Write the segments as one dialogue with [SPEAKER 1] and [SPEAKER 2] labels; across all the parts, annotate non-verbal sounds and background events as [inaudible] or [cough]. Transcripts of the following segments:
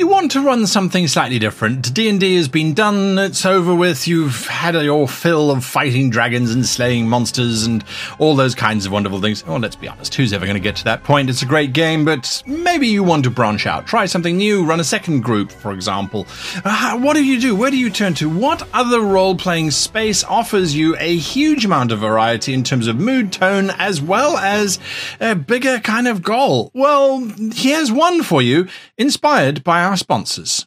[SPEAKER 1] you want to run something slightly different. D&D has been done, it's over with, you've had your fill of fighting dragons and slaying monsters and all those kinds of wonderful things. Well, let's be honest, who's ever going to get to that point? It's a great game, but maybe you want to branch out, try something new, run a second group, for example. Uh, what do you do? Where do you turn to? What other role-playing space offers you a huge amount of variety in terms of mood, tone, as well as a bigger kind of goal? Well, here's one for you, inspired by our sponsors.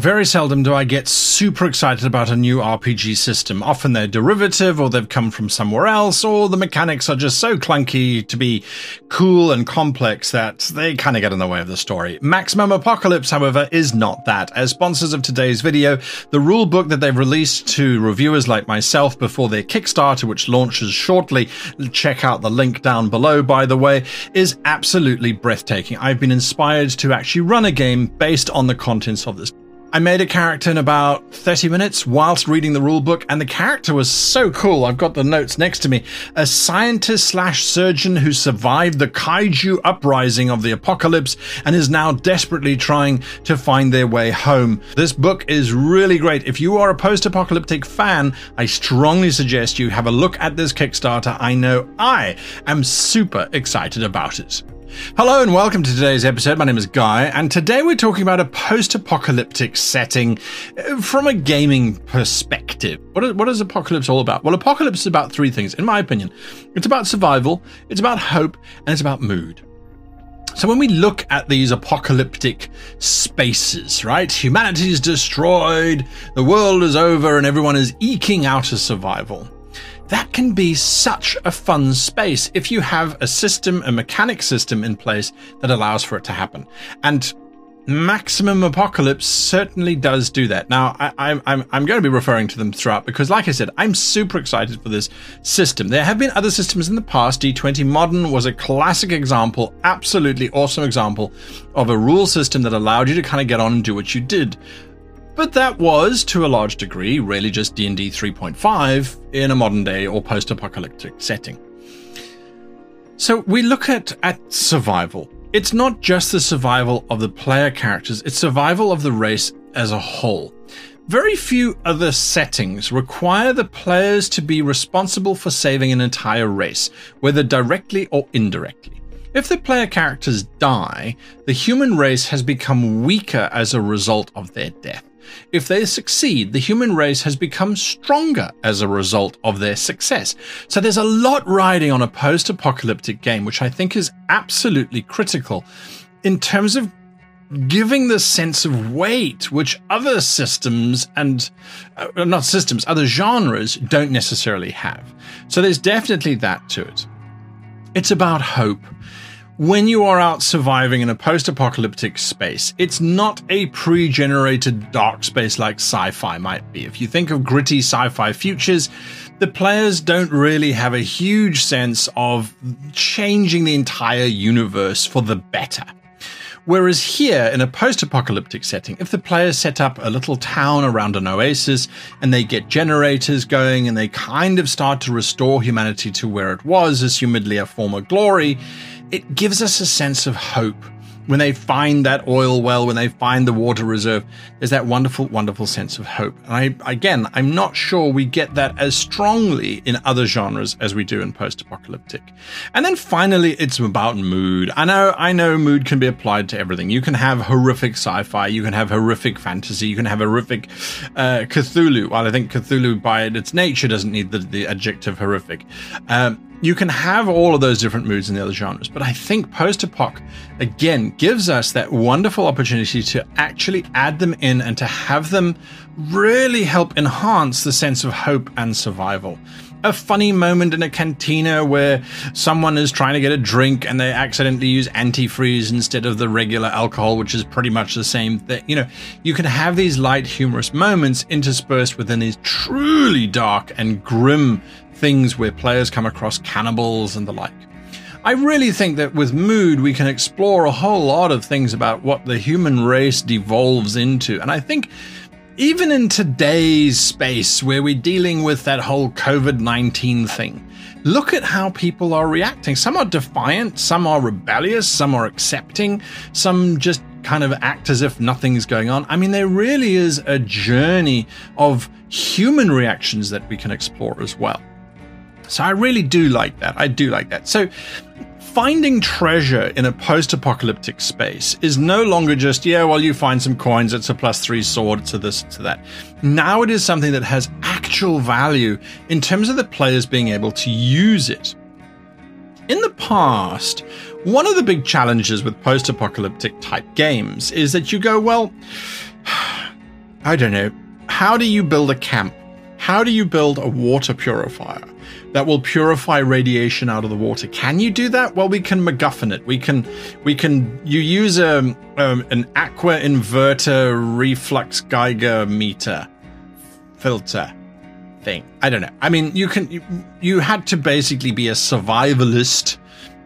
[SPEAKER 1] Very seldom do I get super excited about a new RPG system. Often they're derivative or they've come from somewhere else or the mechanics are just so clunky to be cool and complex that they kind of get in the way of the story. Maximum Apocalypse, however, is not that. As sponsors of today's video, the rule book that they've released to reviewers like myself before their Kickstarter, which launches shortly, check out the link down below, by the way, is absolutely breathtaking. I've been inspired to actually run a game based on the contents of this I made a character in about 30 minutes whilst reading the rulebook, and the character was so cool. I've got the notes next to me. A scientist slash surgeon who survived the kaiju uprising of the apocalypse and is now desperately trying to find their way home. This book is really great. If you are a post apocalyptic fan, I strongly suggest you have a look at this Kickstarter. I know I am super excited about it. Hello and welcome to today's episode. My name is Guy, and today we're talking about a post apocalyptic setting uh, from a gaming perspective. What is, what is Apocalypse all about? Well, Apocalypse is about three things, in my opinion it's about survival, it's about hope, and it's about mood. So when we look at these apocalyptic spaces, right? Humanity is destroyed, the world is over, and everyone is eking out a survival that can be such a fun space if you have a system, a mechanic system in place that allows for it to happen. And Maximum Apocalypse certainly does do that. Now, I, am I'm, I'm going to be referring to them throughout because, like I said, I'm super excited for this system. There have been other systems in the past. D20 Modern was a classic example, absolutely awesome example of a rule system that allowed you to kind of get on and do what you did. But that was, to a large degree, really just D&D 3.5 in a modern day or post-apocalyptic setting. So we look at, at survival. It's not just the survival of the player characters, it's survival of the race as a whole. Very few other settings require the players to be responsible for saving an entire race, whether directly or indirectly. If the player characters die, the human race has become weaker as a result of their death. If they succeed, the human race has become stronger as a result of their success. So there's a lot riding on a post apocalyptic game, which I think is absolutely critical in terms of giving the sense of weight which other systems and uh, not systems, other genres don't necessarily have. So there's definitely that to it. It's about hope when you are out surviving in a post apocalyptic space, it's not a pre generated dark space like sci fi might be. If you think of gritty sci fi futures, the players don't really have a huge sense of changing the entire universe for the better. Whereas here, in a post apocalyptic setting, if the players set up a little town around an oasis and they get generators going and they kind of start to restore humanity to where it was, assumedly a former glory, it gives us a sense of hope when they find that oil well, when they find the water reserve, there's that wonderful, wonderful sense of hope. And I, again, I'm not sure we get that as strongly in other genres as we do in post-apocalyptic. And then finally, it's about mood. I know, I know mood can be applied to everything. You can have horrific sci-fi, you can have horrific fantasy, you can have horrific uh, Cthulhu. While I think Cthulhu by its nature doesn't need the, the adjective horrific. Um, you can have all of those different moods in the other genres, but I think post apoc again gives us that wonderful opportunity to actually add them in and to have them really help enhance the sense of hope and survival. A funny moment in a cantina where someone is trying to get a drink and they accidentally use antifreeze instead of the regular alcohol, which is pretty much the same thing. You know, you can have these light, humorous moments interspersed within these truly dark and grim things where players come across cannibals and the like. I really think that with mood, we can explore a whole lot of things about what the human race devolves into. And I think even in today's space where we're dealing with that whole COVID 19 thing, look at how people are reacting. Some are defiant, some are rebellious, some are accepting, some just kind of act as if nothing's going on. I mean, there really is a journey of human reactions that we can explore as well. So I really do like that. I do like that. So finding treasure in a post apocalyptic space is no longer just, yeah, well, you find some coins, it's a plus three sword, to this, to that. Now it is something that has actual value in terms of the players being able to use it. In the past, one of the big challenges with post apocalyptic type games is that you go, well, [sighs] I don't know, how do you build a camp? How do you build a water purifier? That will purify radiation out of the water. Can you do that? Well, we can MacGuffin it. We can, we can. You use a um, an aqua inverter reflux Geiger meter filter thing. I don't know. I mean, you can. You, you had to basically be a survivalist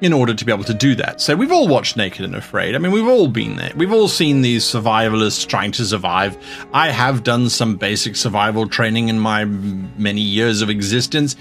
[SPEAKER 1] in order to be able to do that. So we've all watched Naked and Afraid. I mean, we've all been there. We've all seen these survivalists trying to survive. I have done some basic survival training in my many years of existence.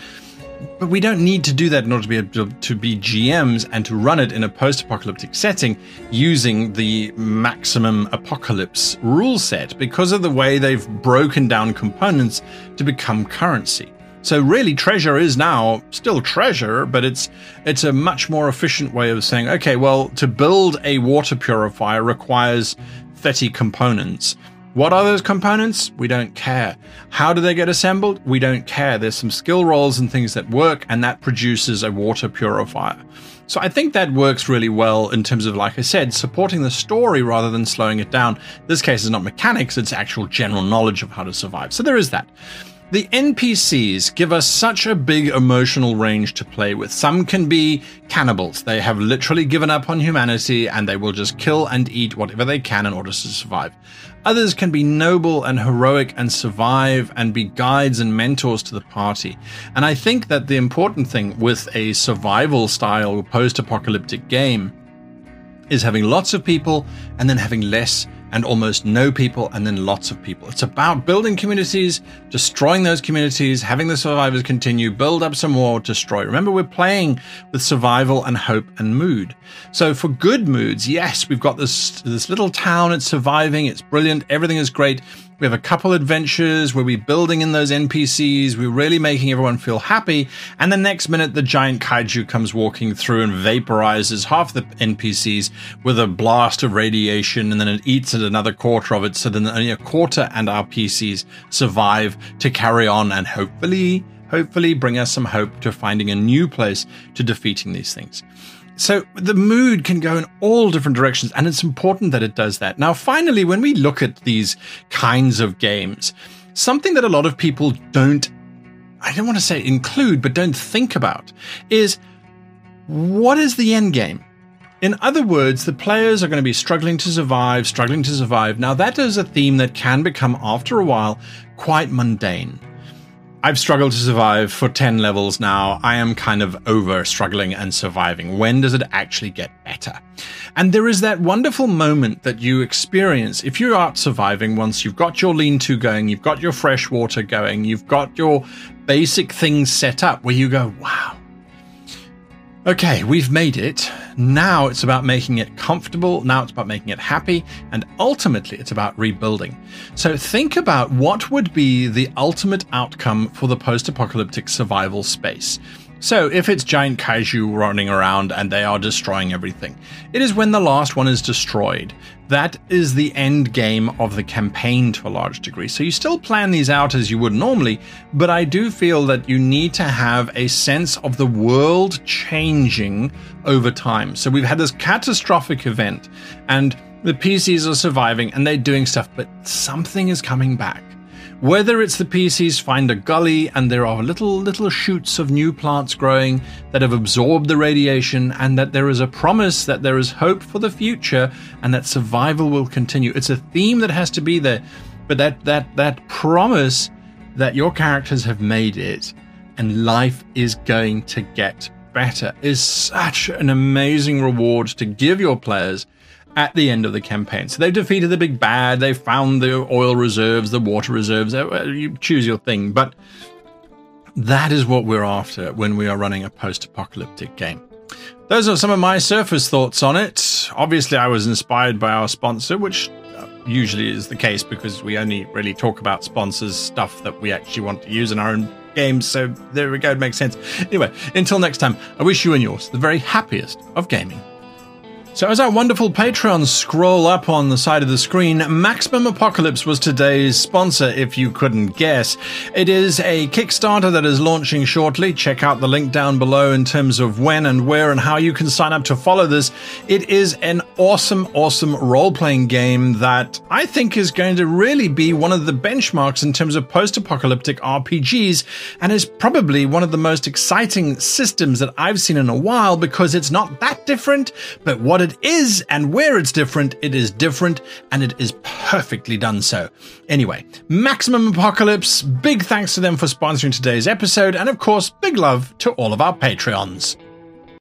[SPEAKER 1] But we don't need to do that in order to be able to be GMs and to run it in a post-apocalyptic setting using the maximum apocalypse rule set because of the way they've broken down components to become currency. So really treasure is now still treasure, but it's it's a much more efficient way of saying, okay, well, to build a water purifier requires 30 components. What are those components? We don't care. How do they get assembled? We don't care. There's some skill rolls and things that work, and that produces a water purifier. So I think that works really well in terms of, like I said, supporting the story rather than slowing it down. This case is not mechanics, it's actual general knowledge of how to survive. So there is that. The NPCs give us such a big emotional range to play with. Some can be cannibals. They have literally given up on humanity and they will just kill and eat whatever they can in order to survive. Others can be noble and heroic and survive and be guides and mentors to the party. And I think that the important thing with a survival style post apocalyptic game is having lots of people and then having less and almost no people and then lots of people. It's about building communities, destroying those communities, having the survivors continue, build up some more, destroy. Remember, we're playing with survival and hope and mood. So for good moods, yes, we've got this, this little town. It's surviving. It's brilliant. Everything is great. We have a couple adventures where we're building in those NPCs. We're really making everyone feel happy. And the next minute, the giant kaiju comes walking through and vaporizes half the NPCs with a blast of radiation. And then it eats at another quarter of it. So then only a quarter and our PCs survive to carry on and hopefully, hopefully bring us some hope to finding a new place to defeating these things. So the mood can go in all different directions, and it's important that it does that. Now, finally, when we look at these kinds of games, something that a lot of people don't, I don't want to say include, but don't think about is what is the end game? In other words, the players are going to be struggling to survive, struggling to survive. Now, that is a theme that can become, after a while, quite mundane. I've struggled to survive for 10 levels now. I am kind of over struggling and surviving. When does it actually get better? And there is that wonderful moment that you experience if you are surviving once you've got your lean to going, you've got your fresh water going, you've got your basic things set up where you go, wow, Okay, we've made it. Now it's about making it comfortable. Now it's about making it happy. And ultimately, it's about rebuilding. So think about what would be the ultimate outcome for the post apocalyptic survival space. So, if it's giant kaiju running around and they are destroying everything, it is when the last one is destroyed. That is the end game of the campaign to a large degree. So, you still plan these out as you would normally, but I do feel that you need to have a sense of the world changing over time. So, we've had this catastrophic event, and the PCs are surviving and they're doing stuff, but something is coming back. Whether it's the PCs find a gully and there are little, little shoots of new plants growing that have absorbed the radiation and that there is a promise that there is hope for the future and that survival will continue. It's a theme that has to be there. But that, that, that promise that your characters have made it and life is going to get better is such an amazing reward to give your players at the end of the campaign. So they've defeated the big bad, they've found the oil reserves, the water reserves, uh, you choose your thing. But That is what we're after when we are running a post apocalyptic game. Those are some of my surface thoughts on it. Obviously, I was inspired by our sponsor, which uh, usually is the case because we only really talk about sponsors stuff that we actually want to use in our own games. So there we go, it makes sense. Anyway, until next time, I wish you and yours the very happiest of gaming. So, as our wonderful Patreons scroll up on the side of the screen, Maximum Apocalypse was today's sponsor, if you couldn't guess. It is a Kickstarter that is launching shortly. Check out the link down below in terms of when and where and how you can sign up to follow this. It is an awesome, awesome role playing game that I think is going to really be one of the benchmarks in terms of post apocalyptic RPGs, and is probably one of the most exciting systems that I've seen in a while because it's not that different, but what it is and where it's different, it is different and it is perfectly done so. Anyway, Maximum Apocalypse, big thanks to them for sponsoring today's episode, and of course, big love to all of our Patreons.